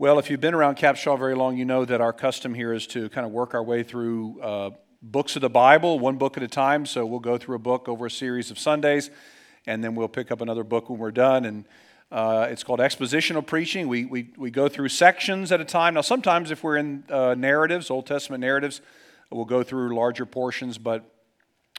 Well, if you've been around Capshaw very long, you know that our custom here is to kind of work our way through uh, books of the Bible, one book at a time. So we'll go through a book over a series of Sundays, and then we'll pick up another book when we're done. And uh, it's called expositional preaching. We, we, we go through sections at a time. Now, sometimes if we're in uh, narratives, Old Testament narratives, we'll go through larger portions, but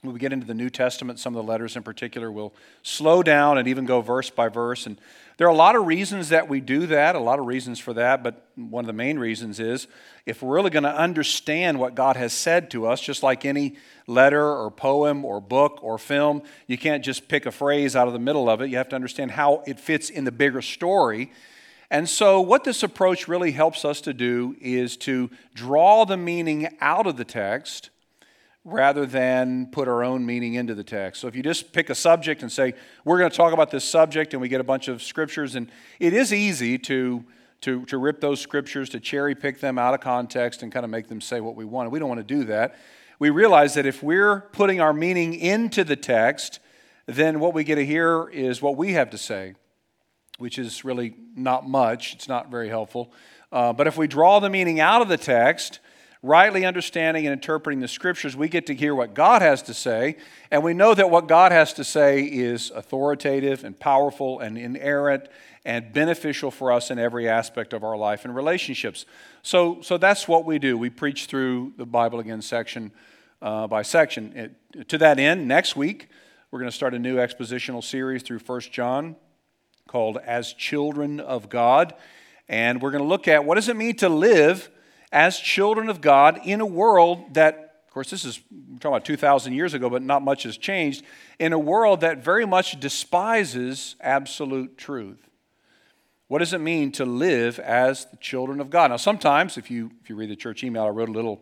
when we get into the New Testament, some of the letters in particular, we'll slow down and even go verse by verse. And there are a lot of reasons that we do that, a lot of reasons for that, but one of the main reasons is if we're really going to understand what God has said to us, just like any letter or poem or book or film, you can't just pick a phrase out of the middle of it. You have to understand how it fits in the bigger story. And so, what this approach really helps us to do is to draw the meaning out of the text rather than put our own meaning into the text. So if you just pick a subject and say, we're going to talk about this subject, and we get a bunch of scriptures, and it is easy to, to, to rip those scriptures, to cherry pick them out of context and kind of make them say what we want. We don't want to do that. We realize that if we're putting our meaning into the text, then what we get to hear is what we have to say, which is really not much. It's not very helpful. Uh, but if we draw the meaning out of the text, rightly understanding and interpreting the scriptures, we get to hear what God has to say. And we know that what God has to say is authoritative and powerful and inerrant and beneficial for us in every aspect of our life and relationships. So, so that's what we do. We preach through the Bible again, section uh, by section. It, to that end, next week, we're going to start a new expositional series through 1 John called As Children of God. And we're going to look at what does it mean to live as children of God in a world that, of course, this is we're talking about 2,000 years ago, but not much has changed, in a world that very much despises absolute truth. What does it mean to live as the children of God? Now, sometimes, if you, if you read the church email, I wrote a little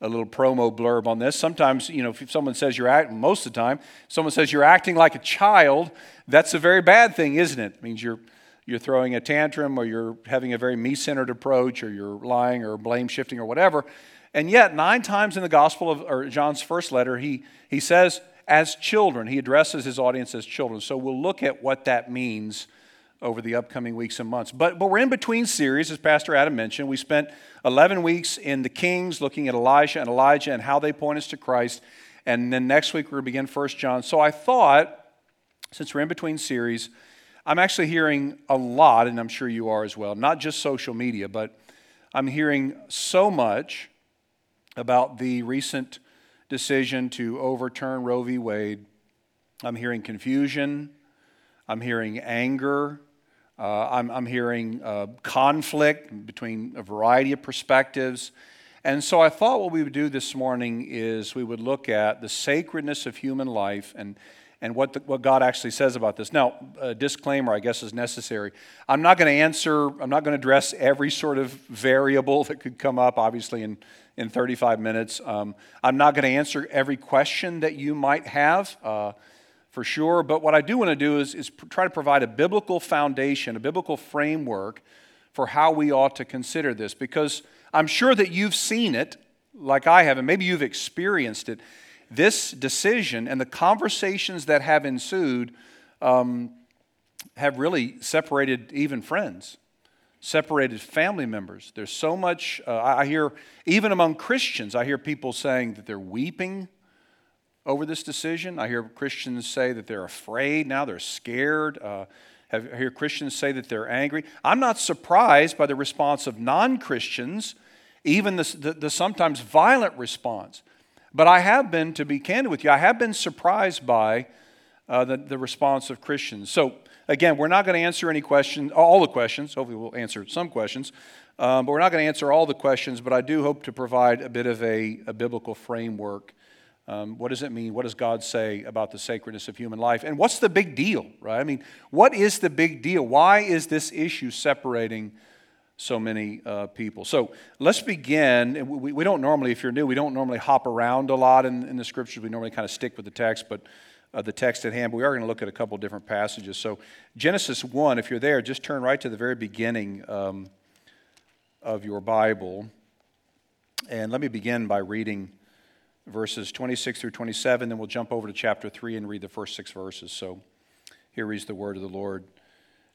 a little promo blurb on this. Sometimes, you know, if someone says you're acting, most of the time, someone says you're acting like a child, that's a very bad thing, isn't it? It means you're you're throwing a tantrum or you're having a very me centered approach or you're lying or blame shifting or whatever. And yet, nine times in the Gospel of or John's first letter, he, he says, as children, he addresses his audience as children. So we'll look at what that means over the upcoming weeks and months. But, but we're in between series, as Pastor Adam mentioned. We spent 11 weeks in the Kings looking at Elijah and Elisha and how they point us to Christ. And then next week we're going to begin 1 John. So I thought, since we're in between series, I'm actually hearing a lot, and I'm sure you are as well, not just social media, but I'm hearing so much about the recent decision to overturn Roe v. Wade. I'm hearing confusion. I'm hearing anger. Uh, I'm, I'm, hearing uh, conflict between a variety of perspectives. And so I thought what we would do this morning is we would look at the sacredness of human life and and what, the, what God actually says about this. Now, a disclaimer, I guess, is necessary. I'm not going to answer, I'm not going to address every sort of variable that could come up, obviously, in, in 35 minutes. Um, I'm not going to answer every question that you might have. Uh, for sure, but what I do want to do is, is try to provide a biblical foundation, a biblical framework for how we ought to consider this, because I'm sure that you've seen it like I have, and maybe you've experienced it this decision and the conversations that have ensued um, have really separated even friends, separated family members. There's so much, uh, I hear, even among Christians, I hear people saying that they're weeping over this decision. I hear Christians say that they're afraid now, they're scared. Uh, I hear Christians say that they're angry. I'm not surprised by the response of non Christians, even the, the, the sometimes violent response. But I have been, to be candid with you, I have been surprised by uh, the, the response of Christians. So, again, we're not going to answer any questions, all the questions. Hopefully, we'll answer some questions. Um, but we're not going to answer all the questions, but I do hope to provide a bit of a, a biblical framework. Um, what does it mean? What does God say about the sacredness of human life? And what's the big deal, right? I mean, what is the big deal? Why is this issue separating so many uh, people. So let's begin. We, we, don't normally, if you're new, we don't normally hop around a lot in, in the scriptures. We normally kind of stick with the text, but uh, the text at hand. But we are going to look at a couple different passages. So Genesis 1, if you're there, just turn right to the very beginning um, of your Bible. And let me begin by reading verses 26 through 27. Then we'll jump over to chapter 3 and read the first six verses. So here reads the word of the Lord.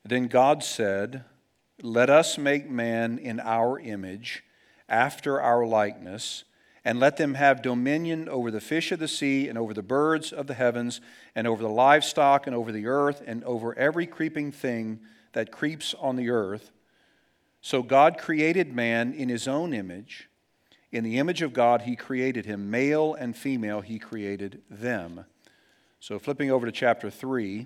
Then God said, Let us make man in our image, after our likeness, and let them have dominion over the fish of the sea, and over the birds of the heavens, and over the livestock, and over the earth, and over every creeping thing that creeps on the earth. So God created man in his own image. In the image of God, he created him. Male and female, he created them. So, flipping over to chapter 3.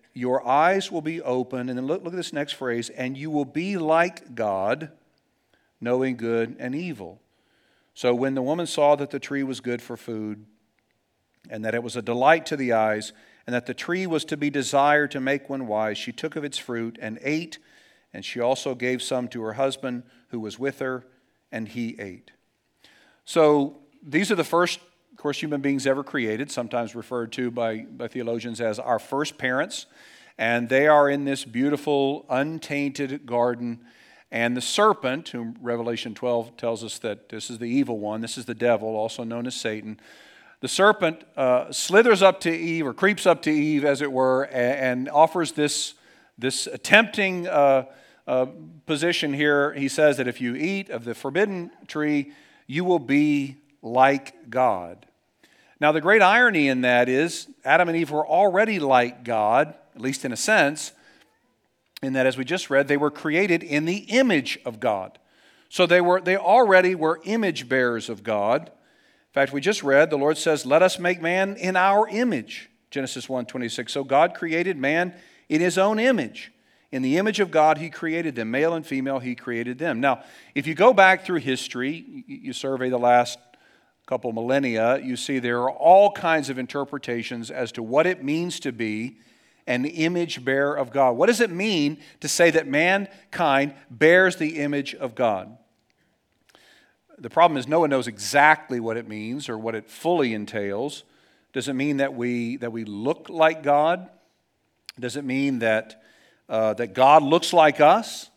your eyes will be open. And then look, look at this next phrase and you will be like God, knowing good and evil. So when the woman saw that the tree was good for food, and that it was a delight to the eyes, and that the tree was to be desired to make one wise, she took of its fruit and ate, and she also gave some to her husband who was with her, and he ate. So these are the first of course, human beings ever created, sometimes referred to by, by theologians as our first parents. And they are in this beautiful, untainted garden. And the serpent, whom Revelation 12 tells us that this is the evil one, this is the devil, also known as Satan. The serpent uh, slithers up to Eve, or creeps up to Eve, as it were, and, and offers this, this tempting uh, uh, position here. He says that if you eat of the forbidden tree, you will be like God. Now, the great irony in that is Adam and Eve were already like God, at least in a sense, in that, as we just read, they were created in the image of God. So they, were, they already were image bearers of God. In fact, we just read, the Lord says, Let us make man in our image. Genesis 1 26. So God created man in his own image. In the image of God, he created them. Male and female, he created them. Now, if you go back through history, you survey the last couple millennia, you see there are all kinds of interpretations as to what it means to be an image bearer of God. What does it mean to say that mankind bears the image of God? The problem is no one knows exactly what it means or what it fully entails. Does it mean that we, that we look like God? Does it mean that, uh, that God looks like us?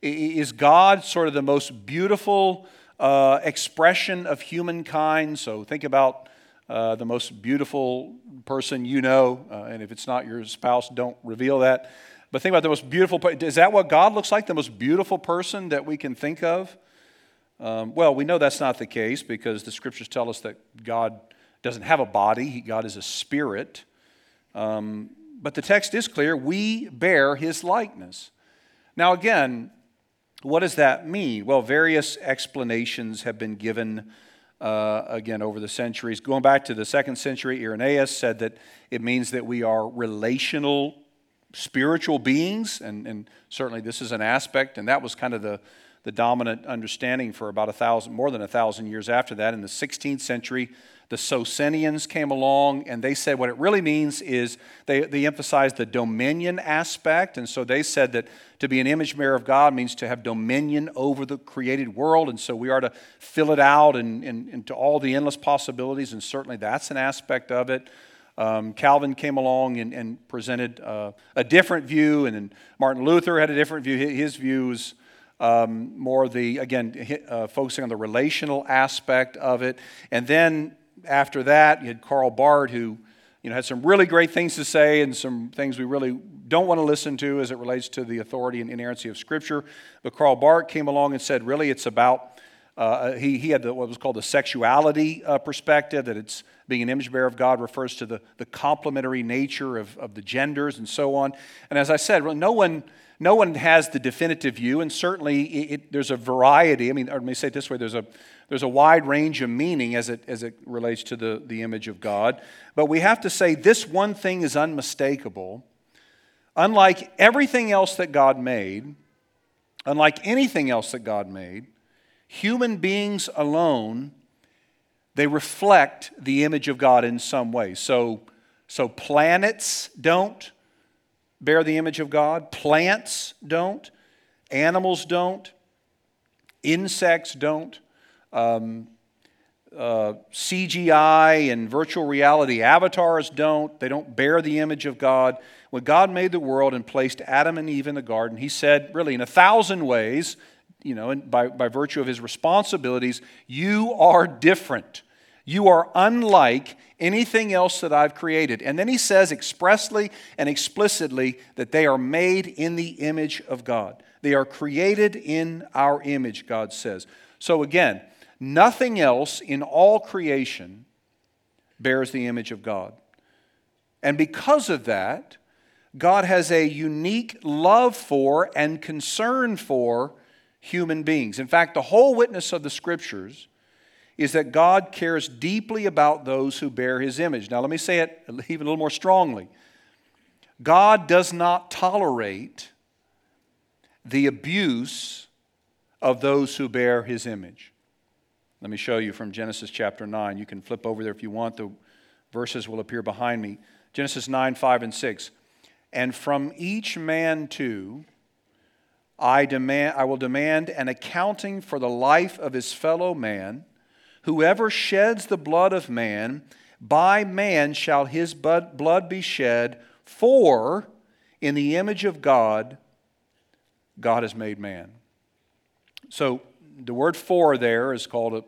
Is God sort of the most beautiful uh, expression of humankind. So think about uh, the most beautiful person you know, uh, and if it's not your spouse, don't reveal that. But think about the most beautiful. Person. Is that what God looks like? The most beautiful person that we can think of? Um, well, we know that's not the case because the scriptures tell us that God doesn't have a body. God is a spirit. Um, but the text is clear. We bear His likeness. Now, again, what does that mean? Well, various explanations have been given uh, again over the centuries. Going back to the second century, Irenaeus said that it means that we are relational spiritual beings, and, and certainly this is an aspect, and that was kind of the, the dominant understanding for about a thousand, more than a thousand years after that. In the 16th century, the Socinians came along and they said what it really means is they, they emphasized the dominion aspect. And so they said that to be an image bearer of God means to have dominion over the created world. And so we are to fill it out and, and, and to all the endless possibilities. And certainly that's an aspect of it. Um, Calvin came along and, and presented uh, a different view, and then Martin Luther had a different view. His view was um, more the, again, uh, focusing on the relational aspect of it. And then after that, you had Karl Barth, who you know, had some really great things to say and some things we really don't want to listen to as it relates to the authority and inerrancy of Scripture. But Karl Barth came along and said, really, it's about, uh, he, he had the, what was called the sexuality uh, perspective, that it's being an image bearer of God refers to the, the complementary nature of, of the genders and so on. And as I said, no one, no one has the definitive view, and certainly it, it, there's a variety. I mean, let me say it this way there's a, there's a wide range of meaning as it, as it relates to the, the image of God. But we have to say this one thing is unmistakable. Unlike everything else that God made, unlike anything else that God made, human beings alone, they reflect the image of God in some way. So, so planets don't bear the image of God, plants don't. animals don't, insects don't. Um, uh, CGI and virtual reality avatars don't. They don't bear the image of God. When God made the world and placed Adam and Eve in the garden, He said, really, in a thousand ways, you know, by, by virtue of His responsibilities, you are different. You are unlike anything else that I've created. And then He says expressly and explicitly that they are made in the image of God. They are created in our image, God says. So again, Nothing else in all creation bears the image of God. And because of that, God has a unique love for and concern for human beings. In fact, the whole witness of the scriptures is that God cares deeply about those who bear his image. Now, let me say it even a little more strongly God does not tolerate the abuse of those who bear his image. Let me show you from Genesis chapter 9. You can flip over there if you want. The verses will appear behind me. Genesis 9, 5, and 6. And from each man too, I, demand, I will demand an accounting for the life of his fellow man. Whoever sheds the blood of man, by man shall his blood be shed, for in the image of God, God has made man. So the word for there is called a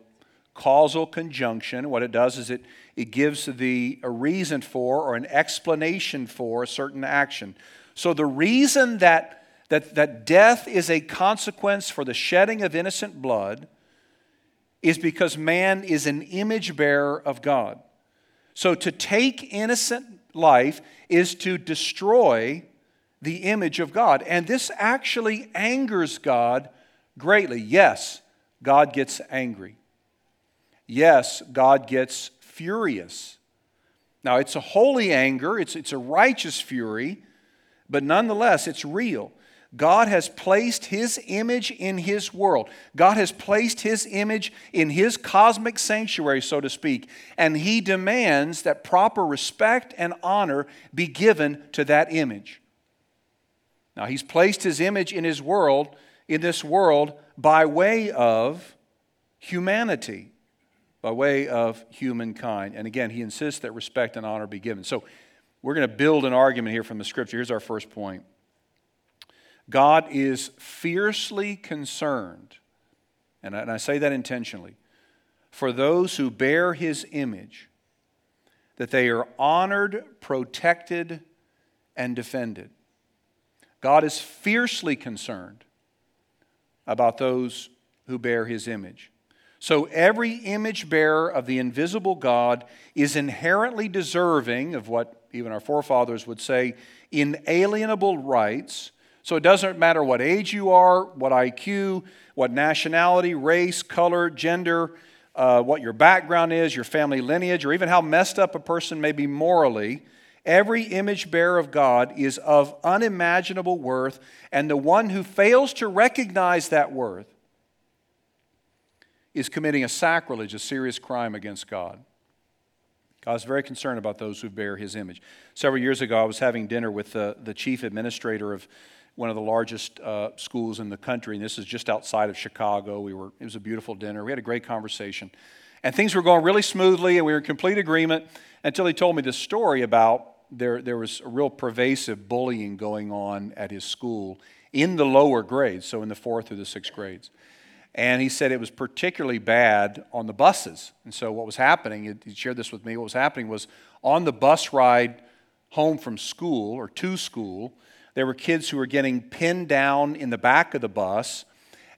causal conjunction. What it does is it, it gives the, a reason for or an explanation for a certain action. So the reason that, that, that death is a consequence for the shedding of innocent blood is because man is an image bearer of God. So to take innocent life is to destroy the image of God. And this actually angers God greatly. Yes, God gets angry. Yes, God gets furious. Now, it's a holy anger, it's, it's a righteous fury, but nonetheless, it's real. God has placed His image in His world. God has placed His image in His cosmic sanctuary, so to speak, and He demands that proper respect and honor be given to that image. Now, He's placed His image in His world, in this world, by way of humanity, by way of humankind. And again, he insists that respect and honor be given. So we're going to build an argument here from the scripture. Here's our first point God is fiercely concerned, and I, say that intentionally, for those who bear his image, that they are honored, protected, and defended. God is fiercely concerned about those who bear his image. So every image bearer of the invisible God is inherently deserving of what even our forefathers would say inalienable rights. So it doesn't matter what age you are, what IQ, what nationality, race, color, gender, uh, what your background is, your family lineage, or even how messed up a person may be morally. Every image bearer of God is of unimaginable worth, and the one who fails to recognize that worth is committing a sacrilege, a serious crime against God. God is very concerned about those who bear his image. Several years ago, I was having dinner with the, the chief administrator of one of the largest uh, schools in the country, and this is just outside of Chicago. We were, it was a beautiful dinner. We had a great conversation. And things were going really smoothly, and we were in complete agreement until he told me this story about there, there was a real pervasive bullying going on at his school in the lower grades, so in the fourth through the sixth grades. And he said it was particularly bad on the buses. And so, what was happening, he shared this with me, what was happening was on the bus ride home from school or to school, there were kids who were getting pinned down in the back of the bus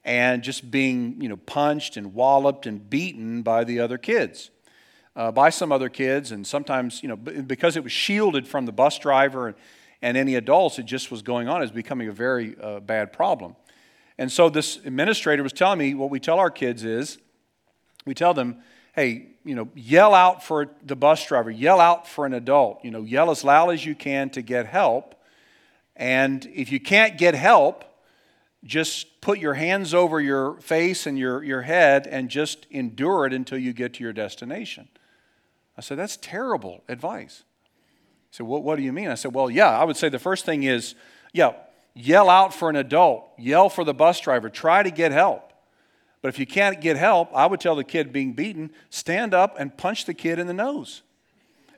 and just being you know, punched and walloped and beaten by the other kids. Uh, by some other kids, and sometimes, you know, because it was shielded from the bus driver and, and any adults, it just was going on. It was becoming a very uh, bad problem. And so this administrator was telling me what we tell our kids is we tell them, hey, you know, yell out for the bus driver, yell out for an adult, you know, yell as loud as you can to get help. And if you can't get help, just put your hands over your face and your, your head and just endure it until you get to your destination. I said, that's terrible advice. He said, well, what do you mean? I said, well, yeah, I would say the first thing is, yeah, yell out for an adult, yell for the bus driver, try to get help. But if you can't get help, I would tell the kid being beaten, stand up and punch the kid in the nose.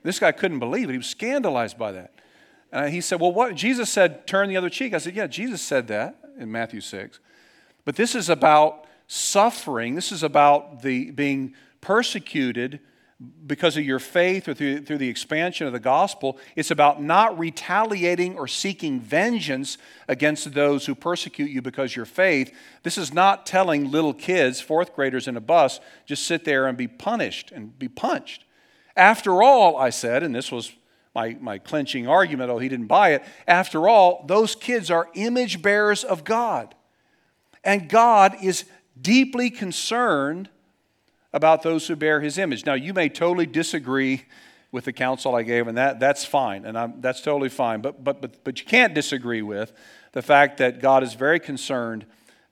This guy couldn't believe it. He was scandalized by that. And he said, Well, what? Jesus said, turn the other cheek. I said, Yeah, Jesus said that in Matthew 6. But this is about suffering. This is about the being persecuted because of your faith or through, through the expansion of the gospel. It's about not retaliating or seeking vengeance against those who persecute you because your faith. This is not telling little kids, fourth graders in a bus, just sit there and be punished and be punched. After all, I said, and this was my, my clenching argument, oh, he didn't buy it. After all, those kids are image bearers of God. And God is deeply concerned about those who bear his image. Now, you may totally disagree with the counsel I gave, and that, that's fine, and I'm, that's totally fine. But, but, but, but you can't disagree with the fact that God is very concerned,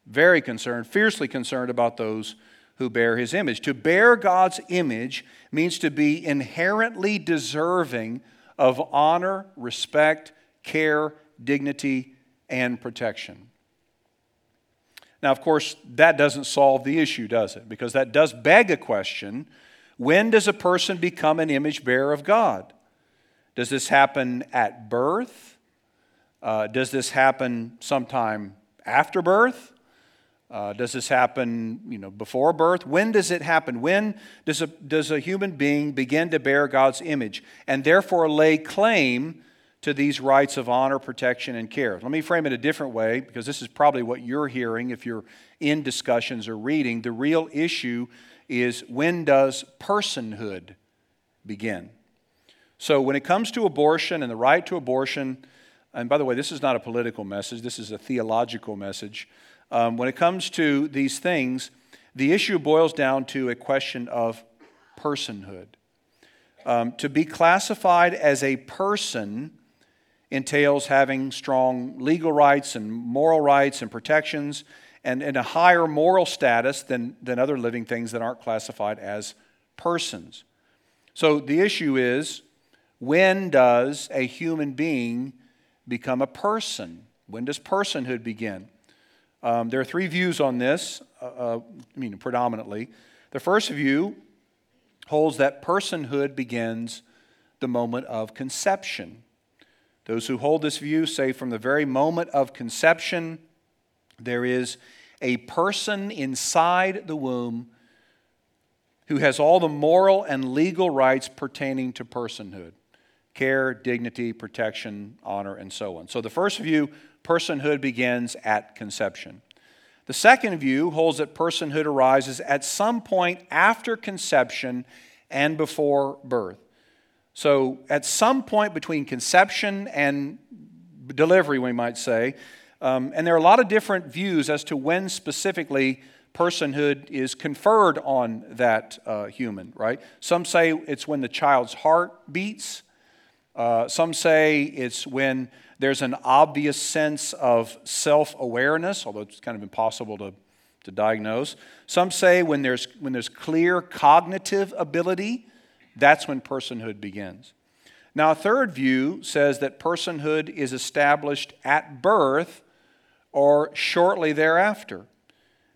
very concerned, fiercely concerned about those who bear his image. To bear God's image means to be inherently deserving of honor, respect, care, dignity, and protection. Now, of course, that doesn't solve the issue, does it? Because that does beg a question when does a person become an image bearer of God? Does this happen at birth? Uh, does this happen sometime after birth? Uh, does this happen, you know, before birth? When does it happen? When does a, does a human being begin to bear God's image and therefore lay claim to these rights of honor, protection, and care. Let me frame it a different way because this is probably what you're hearing if you're in discussions or reading. The real issue is when does personhood begin? So, when it comes to abortion and the right to abortion, and by the way, this is not a political message, this is a theological message. Um, when it comes to these things, the issue boils down to a question of personhood. Um, to be classified as a person entails having strong legal rights and moral rights and protections and, and a higher moral status than, than other living things that aren't classified as persons. So the issue is when does a human being become a person? When does personhood begin? Um, there are three views on this, uh, uh, I mean, predominantly. The first view holds that personhood begins the moment of conception. Those who hold this view say from the very moment of conception, there is a person inside the womb who has all the moral and legal rights pertaining to personhood care, dignity, protection, honor, and so on. So the first view, personhood begins at conception. The second view holds that personhood arises at some point after conception and before birth. So, at some point between conception and delivery, we might say, um, and there are a lot of different views as to when specifically personhood is conferred on that uh, human, right? Some say it's when the child's heart beats. Uh, some say it's when there's an obvious sense of self awareness, although it's kind of impossible to, to diagnose. Some say when there's, when there's clear cognitive ability that's when personhood begins. Now, a third view says that personhood is established at birth or shortly thereafter.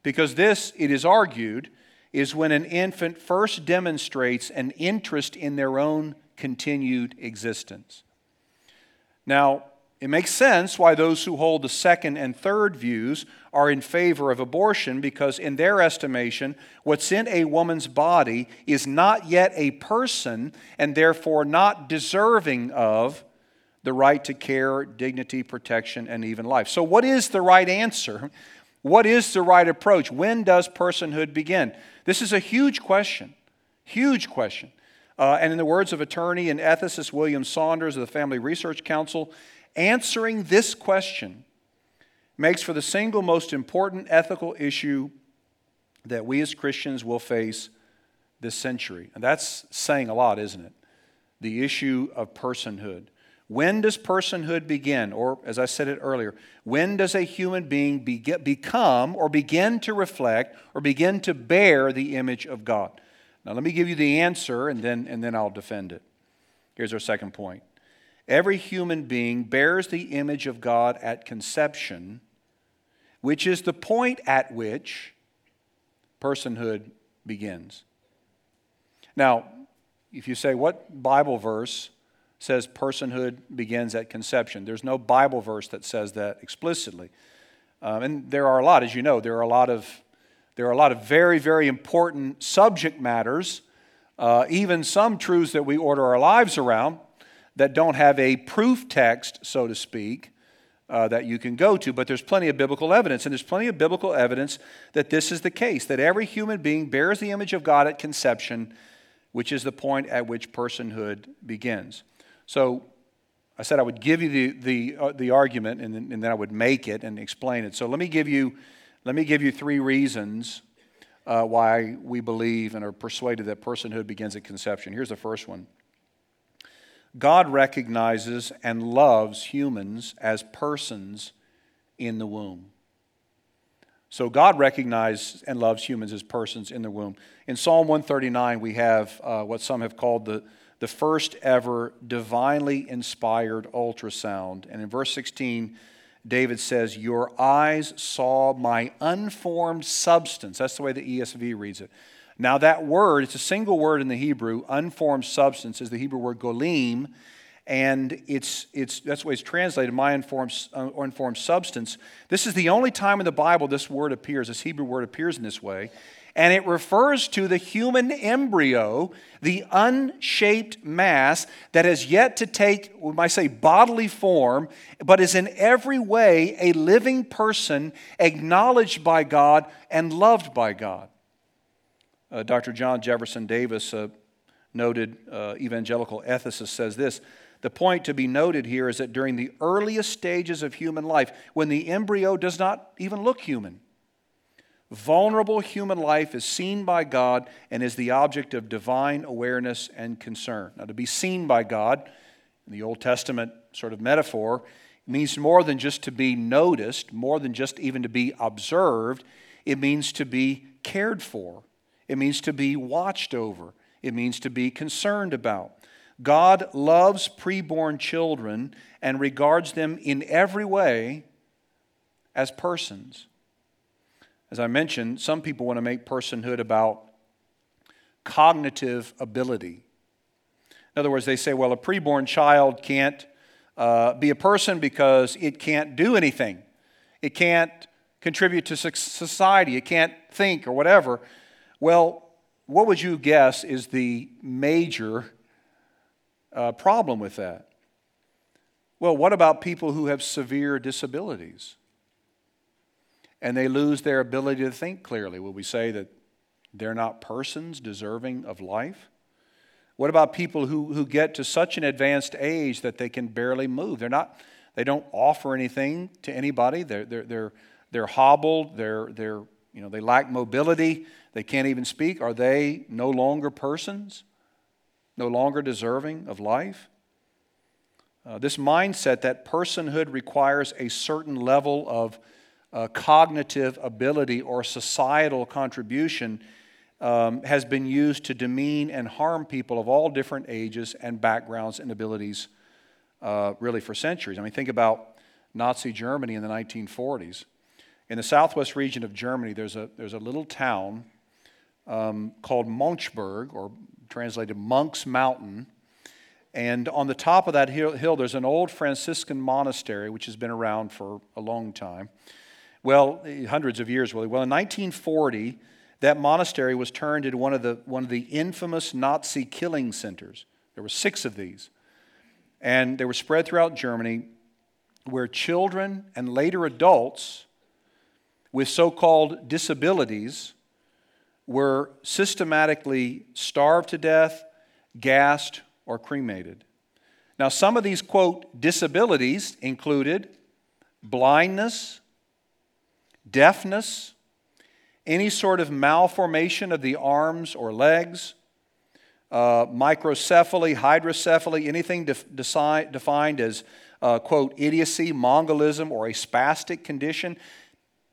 Because this, it is argued, is when an infant first demonstrates an interest in their own continued existence. Now, it makes sense why those who hold the second and third views are in favor of abortion because, in their estimation, what's in a woman's body is not yet a person and therefore not deserving of the right to care, dignity, protection, and even life. So, what is the right answer? What is the right approach? When does personhood begin? This is a huge question. Huge question. Uh, and in the words of attorney and ethicist William Saunders of the Family Research Council, Answering this question makes for the single most important ethical issue that we as Christians will face this century. And that's saying a lot, isn't it? The issue of personhood. When does personhood begin? Or, as I said it earlier, when does a human being become or begin to reflect or begin to bear the image of God? Now, let me give you the answer and then, and then I'll defend it. Here's our second point every human being bears the image of God at conception, which is the point at which personhood begins. Now, if you say, what Bible verse says personhood begins at conception? There's no Bible verse that says that explicitly. Um, and there are a lot, as you know, there are a lot of, there are a lot of very, very important subject matters, uh, even some truths that we order our lives around that don't have a proof text, so to speak, uh, that you can go to, but there's plenty of biblical evidence. And there's plenty of biblical evidence that this is the case, that every human being bears the image of God at conception, which is the point at which personhood begins. So I said I would give you the, the, uh, the argument and then, and then I would make it and explain it. So let me give you, let me give you three reasons uh, why we believe and are persuaded that personhood begins at conception. Here's the first one God recognizes and loves humans as persons in the womb. So God recognizes and loves humans as persons in the womb. In Psalm 139, we have uh, what some have called the, the first ever divinely inspired ultrasound. And in verse 16, David says, Your eyes saw my unformed substance. That's the way the ESV reads it. Now, that word, it's a single word in the Hebrew, unformed substance, is the Hebrew word golem, and it's, it's, that's the way it's translated, my unformed, uh, unformed substance. This is the only time in the Bible this word appears, this Hebrew word appears in this way, and it refers to the human embryo, the unshaped mass that has yet to take, we might say, bodily form, but is in every way a living person acknowledged by God and loved by God. Uh, Dr. John Jefferson Davis, a noted uh, evangelical ethicist, says this The point to be noted here is that during the earliest stages of human life, when the embryo does not even look human, vulnerable human life is seen by God and is the object of divine awareness and concern. Now, to be seen by God, in the Old Testament sort of metaphor, means more than just to be noticed, more than just even to be observed. It means to be cared for. It means to be watched over, it means to be concerned about. God loves preborn children and regards them in every way as persons. As I mentioned, some people want to make personhood about cognitive ability. In other words, they say, well, a preborn child can't uh, be a person because it can't do anything. It can't contribute to society. It can't think or whatever. Well, what would you guess is the major uh, problem with that? Well, what about people who have severe disabilities and they lose their ability to think clearly? Will we say that they're not persons deserving of life? What about people who, who get to such an advanced age that they can barely move? They're not, they don't offer anything to anybody. They're, they're, they're, they're hobbled, they're, they're, you know, they lack mobility, they can't even speak. Are they no longer persons, no longer deserving of life? Uh, this mindset that personhood requires a certain level of uh, cognitive ability or societal contribution um, has been used to demean and harm people of all different ages and backgrounds and abilities, uh, really, for centuries. I mean, think about Nazi Germany in the 1940s. In the southwest region of Germany, there's a, there's a little town um, called Monchberg, or translated Monk's Mountain. And on the top of that hill, hill, there's an old Franciscan monastery, which has been around for a long time. Well, hundreds of years, really. Well, in 1940, that monastery was turned into one of the, one of the infamous Nazi killing centers. There were six of these. And they were spread throughout Germany, where children and later adults with so called disabilities were systematically starved to death, gassed, or cremated. Now, some of these, quote, disabilities included blindness, deafness, any sort of malformation of the arms or legs, uh, microcephaly, hydrocephaly, anything def- defined as, uh, quote, idiocy, mongolism, or a spastic condition.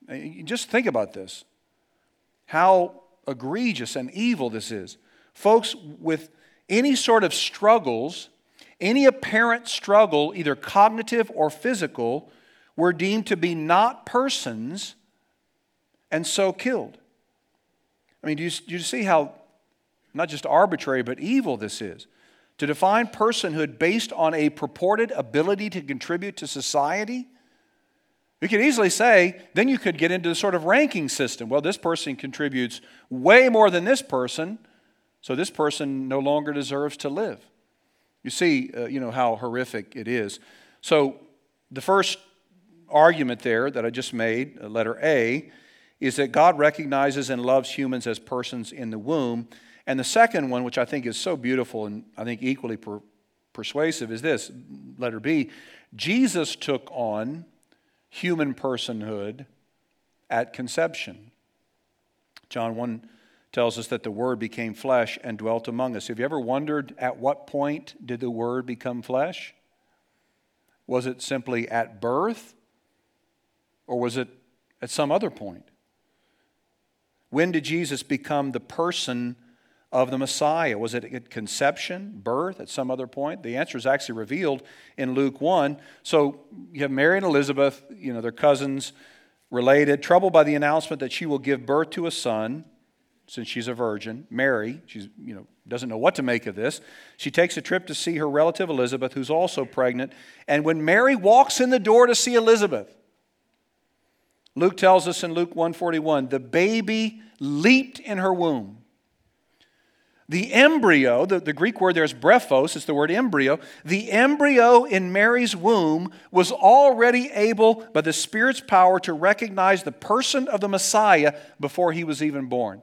Uh, just think about this. How egregious and evil this is. Folks with any sort of struggles any apparent struggle, either cognitive or physical, were deemed to be not persons and so killed. I mean, do you, do you see how not just arbitrary but evil this is? To define personhood based on a purported ability to contribute to society? You could easily say, then you could get into the sort of ranking system. Well, this person contributes way more than this person, so this person no longer deserves to live. You see, uh, you know, how horrific it is. So the first argument there that I just made, uh, letter A, is that God recognizes and loves humans as persons in the womb. And the second one, which I think is so beautiful and I think equally per- persuasive, is this letter B Jesus took on human personhood at conception. John 1 tells us that the Word became flesh and dwelt among us. Have you ever wondered at what point did the Word become flesh? Was it simply at birth? Or was it at some other point? When did Jesus become the person of the Messiah? Was it at conception, birth, at some other point? The answer is actually revealed in Luke 1. So you have Mary and Elizabeth, you know, they're cousins, related, troubled by the announcement that she will give birth to a son since she's a virgin. Mary, she's, you know, doesn't know what to make of this. She takes a trip to see her relative Elizabeth, who's also pregnant. And when Mary walks in the door to see Elizabeth, Luke tells us in Luke 141 the baby leaped in her womb. The embryo, the, the Greek word there is brephos, it's the word embryo. The embryo in Mary's womb was already able, by the Spirit's power, to recognize the person of the Messiah before he was even born.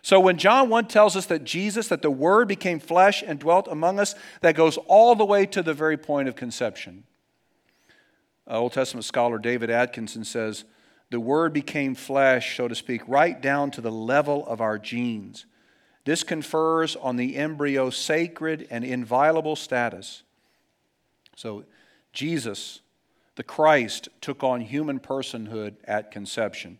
So when John 1 tells us that Jesus, that the Word became flesh and dwelt among us, that goes all the way to the very point of conception. Old Testament scholar David Atkinson says, the Word became flesh, so to speak, right down to the level of our genes. This confers on the embryo sacred and inviolable status. So, Jesus, the Christ, took on human personhood at conception.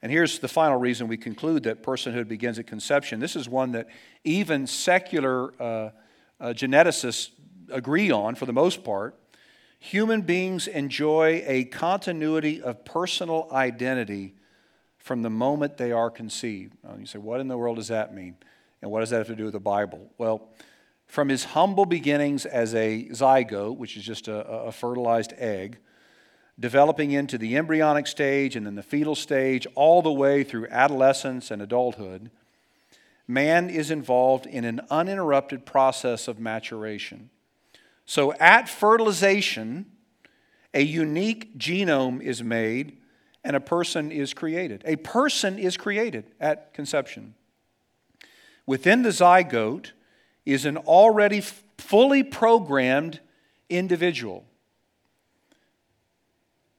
And here's the final reason we conclude that personhood begins at conception. This is one that even secular uh, uh, geneticists agree on for the most part human beings enjoy a continuity of personal identity from the moment they are conceived. Now, you say, what in the world does that mean? And what does that have to do with the Bible? Well, from his humble beginnings as a zygote, which is just a, a fertilized egg, developing into the embryonic stage and then the fetal stage, all the way through adolescence and adulthood, man is involved in an uninterrupted process of maturation. So at fertilization, a unique genome is made and a person is created. A person is created at conception. Within the zygote is an already fully programmed individual.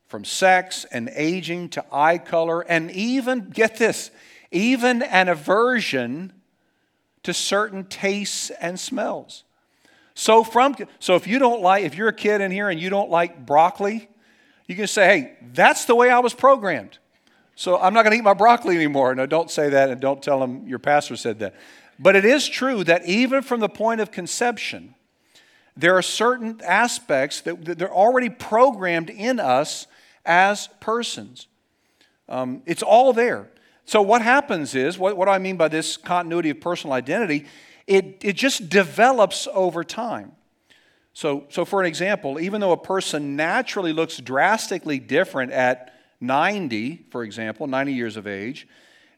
From sex and aging to eye color, and even, get this, even an aversion to certain tastes and smells. So from so if you don't like if you're a kid in here and you don't like broccoli, you can say, "Hey, that's the way I was programmed." So I'm not going to eat my broccoli anymore. No, don't say that and don't tell them your pastor said that. But it is true that even from the point of conception, there are certain aspects that, that they're already programmed in us as persons. Um, it's all there. So, what happens is, what, what do I mean by this continuity of personal identity? it, it just develops over time. So, so, for an example, even though a person naturally looks drastically different at 90, for example, 90 years of age,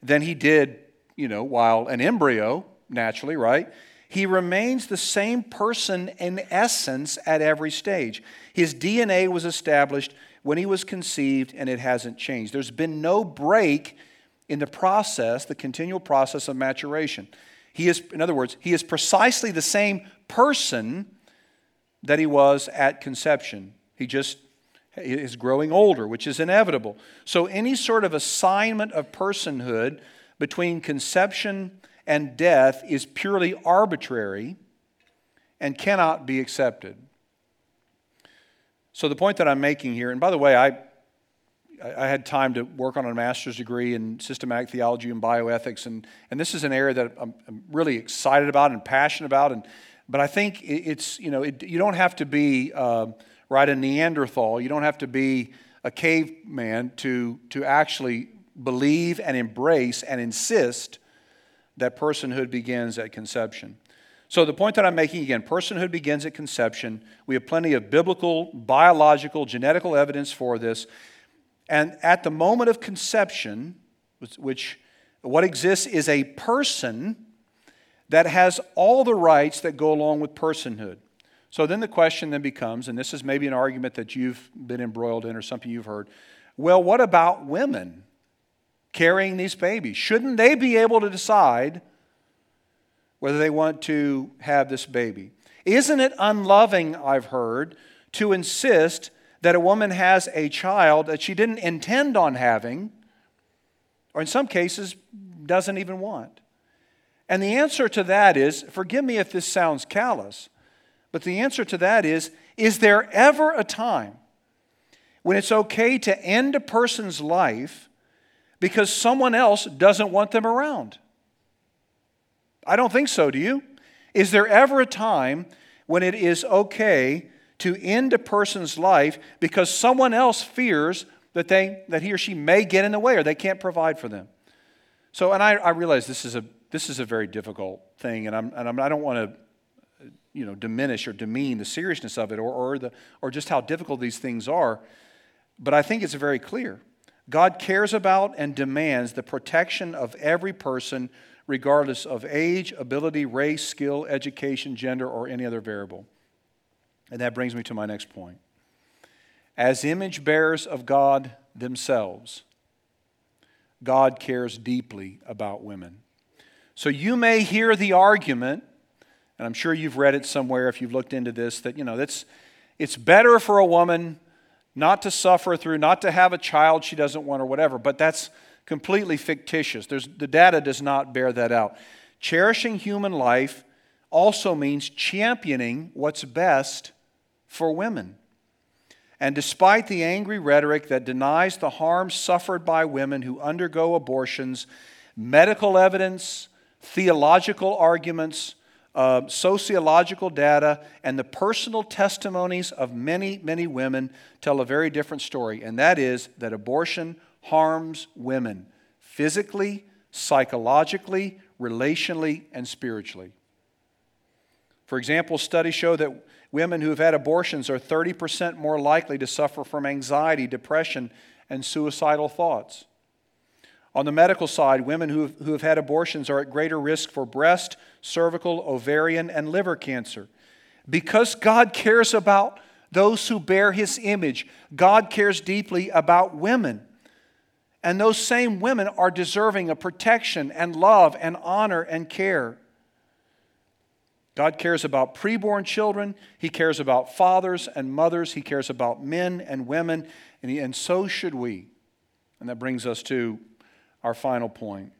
than he did, you know, while an embryo, naturally, right? He remains the same person in essence at every stage. His DNA was established when he was conceived, and it hasn't changed. There's been no break in the process, the continual process of maturation. He is, in other words, he is precisely the same person that he was at conception. He just is growing older, which is inevitable. So, any sort of assignment of personhood between conception and death is purely arbitrary and cannot be accepted. So, the point that I'm making here, and by the way, I I had time to work on a master's degree in systematic theology and bioethics, and, and this is an area that I'm, I'm really excited about and passionate about. And But I think it's, you know, it, you don't have to be, uh, right, a Neanderthal. You don't have to be a caveman to, to actually believe and embrace and insist that personhood begins at conception. So, the point that I'm making again personhood begins at conception. We have plenty of biblical, biological, genetical evidence for this. And at the moment of conception, which what exists is a person that has all the rights that go along with personhood. So then the question then becomes, and this is maybe an argument that you've been embroiled in or something you've heard well, what about women carrying these babies? Shouldn't they be able to decide whether they want to have this baby? Isn't it unloving, I've heard, to insist that a woman has a child that she didn't intend on having, or in some cases, doesn't even want? And the answer to that is forgive me if this sounds callous, but the answer to that is is there ever a time when it's okay to end a person's life because someone else doesn't want them around? I don't think so, do you? Is there ever a time when it is okay to end a person's life because someone else fears that, they, that he or she may get in the way or they can't provide for them? So, and I, I realize this is a this is a very difficult thing, and, I'm, and I'm, I do not want to you know, diminish or demean the seriousness of it or, or, the, or just how difficult these things are. But I think it's very clear. God cares about and demands the protection of every person, regardless of age, ability, race, skill, education, gender, or any other variable. And that brings me to my next point. As image bearers of God themselves, God cares deeply about women. So you may hear the argument, and I'm sure you've read it somewhere if you've looked into this, that, you know, that's, it's better for a woman not to suffer through, not to have a child she doesn't want or whatever, but that's completely fictitious. There's, the data does not bear that out. Cherishing human life also means championing what's best for women. And despite the angry rhetoric that denies the harm suffered by women who undergo abortions, medical evidence, theological arguments, uh, sociological data, and the personal testimonies of many, many women tell a very different story, and that is that abortion harms women physically, psychologically, relationally, and spiritually. For example, studies show that women who have had abortions are 30% more likely to suffer from anxiety, depression, and suicidal thoughts. On the medical side, women who have, who have had abortions are at greater risk for breast, cervical, ovarian, and liver cancer. Because God cares about those who bear his image, God cares deeply about women. And those same women are deserving of protection and love and honor and care. God cares about preborn children. He cares about fathers and mothers. He cares about men and women. And, he, and so should we. And that brings us to our final point.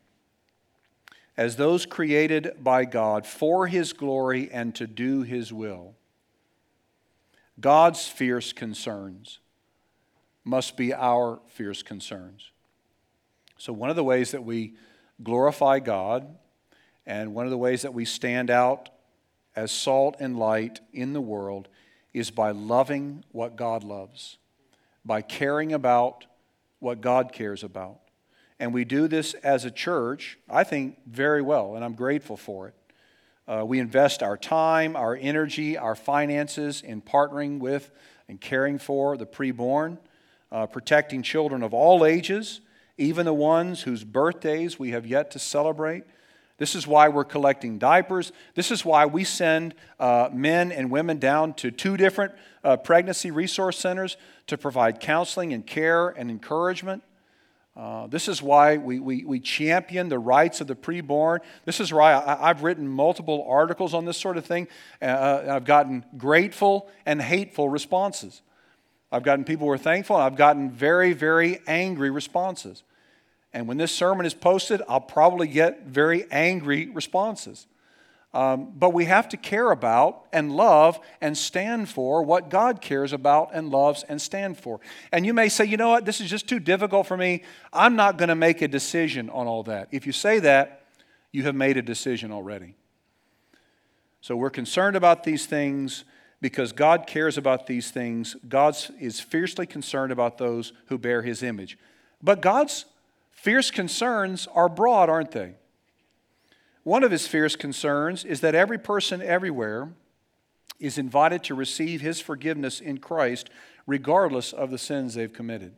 As those created by God for His glory and to do His will, God's fierce concerns must be our fierce concerns. So, one of the ways that we glorify God and one of the ways that we stand out as salt and light in the world is by loving what God loves, by caring about what God cares about. And we do this as a church, I think, very well, and I'm grateful for it. Uh, we invest our time, our energy, our finances in partnering with and caring for the preborn, uh, protecting children of all ages, even the ones whose birthdays we have yet to celebrate. This is why we're collecting diapers. This is why we send uh, men and women down to two different uh, pregnancy resource centers to provide counseling and care and encouragement. Uh, this is why we, we, we, champion the rights of the preborn. This is why I, have written multiple articles on this sort of thing. Uh, uh I've gotten grateful and hateful responses. I've gotten people who are thankful, and I've gotten very, very angry responses. And when this sermon is posted, I'll probably get very angry responses. Um, but we have to care about and love and stand for what God cares about and loves and stand for. And you may say, you know what, this is just too difficult for me. I'm not going to make a decision on all that. If you say that, you have made a decision already. So we're concerned about these things because God cares about these things. God is fiercely concerned about those who bear his image. But God's fierce concerns are broad, aren't they? One of his fierce concerns is that every person everywhere is invited to receive his forgiveness in Christ, regardless of the sins they've committed.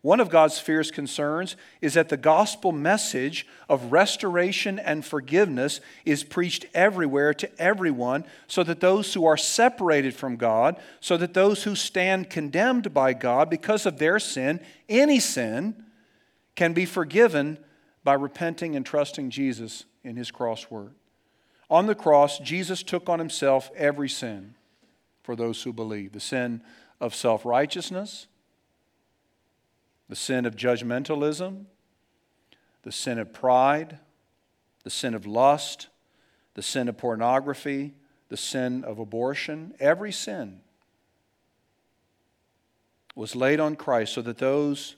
One of God's fierce concerns is that the gospel message of restoration and forgiveness is preached everywhere to everyone, so that those who are separated from God, so that those who stand condemned by God because of their sin, any sin, can be forgiven by repenting and trusting Jesus in his cross work. On the cross, Jesus took on himself every sin for those who believe the sin of self righteousness the sin of judgmentalism, the sin of pride, the sin of lust, the sin of pornography, the sin of abortion, every sin was laid on Christ so that those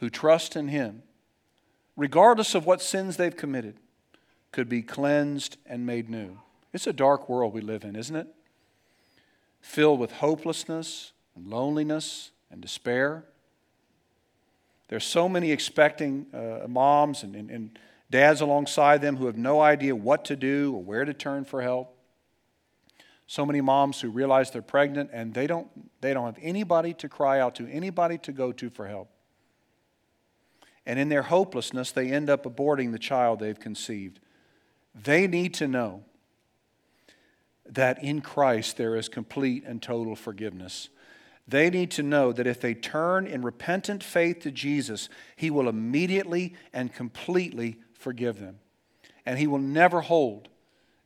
who trust in Him, regardless of what sins they've committed, could be cleansed and made new. It's a dark world we live in, isn't it? Filled with hopelessness and loneliness and despair. There's so many expecting uh, moms and, and, and dads alongside them who have no idea what to do or where to turn for help. So many moms who realize they're pregnant and they don't, they don't have anybody to cry out to, anybody to go to for help. And in their hopelessness, they end up aborting the child they've conceived. They need to know that in Christ there is complete and total forgiveness. They need to know that if they turn in repentant faith to Jesus, He will immediately and completely forgive them. And He will never hold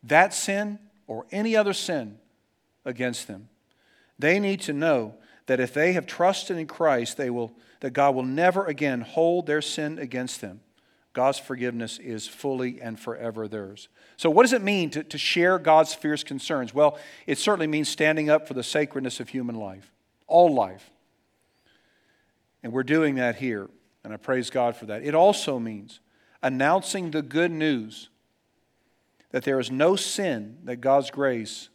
that sin or any other sin against them. They need to know that if they have trusted in Christ, they will, that God will never again hold their sin against them. God's forgiveness is fully and forever theirs. So, what does it mean to, to share God's fierce concerns? Well, it certainly means standing up for the sacredness of human life all life. And we're doing that here, and I praise God for that. It also means announcing the good news that there is no sin that God's grace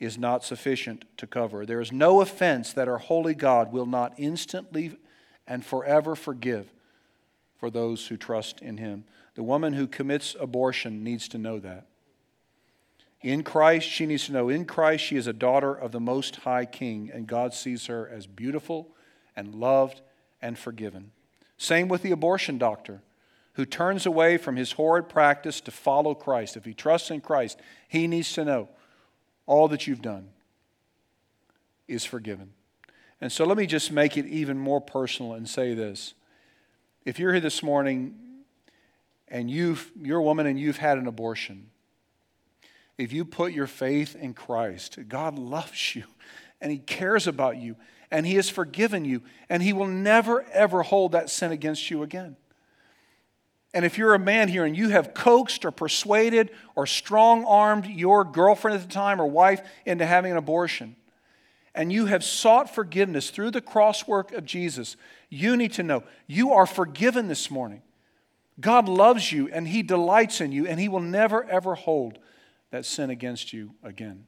is not sufficient to cover. There is no offense that our holy God will not instantly and forever forgive for those who trust in Him. The woman who commits abortion needs to know that. In Christ, she needs to know in Christ, she is a daughter of the Most High King, and God sees her as beautiful and loved and forgiven. Same with the abortion doctor who turns away from his horrid practice to follow Christ. If he trusts in Christ, he needs to know all that you've done is forgiven. And so let me just make it even more personal and say this. If you're here this morning and you've, you're a woman and you've had an abortion, if you put your faith in Christ, God loves you and He cares about you and He has forgiven you and He will never, ever hold that sin against you again. And if you're a man here and you have coaxed or persuaded or strong armed your girlfriend at the time or wife into having an abortion, and you have sought forgiveness through the cross work of Jesus, you need to know you are forgiven this morning. God loves you and He delights in you, and He will never, ever hold that sin against you again.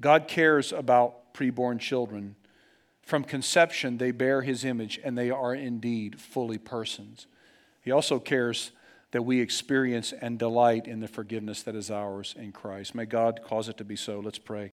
God cares about preborn children. From conception, they bear his image, and they are indeed fully persons. He also cares that we experience and delight in the forgiveness that is ours in Christ. May God cause it to be so. Let's pray.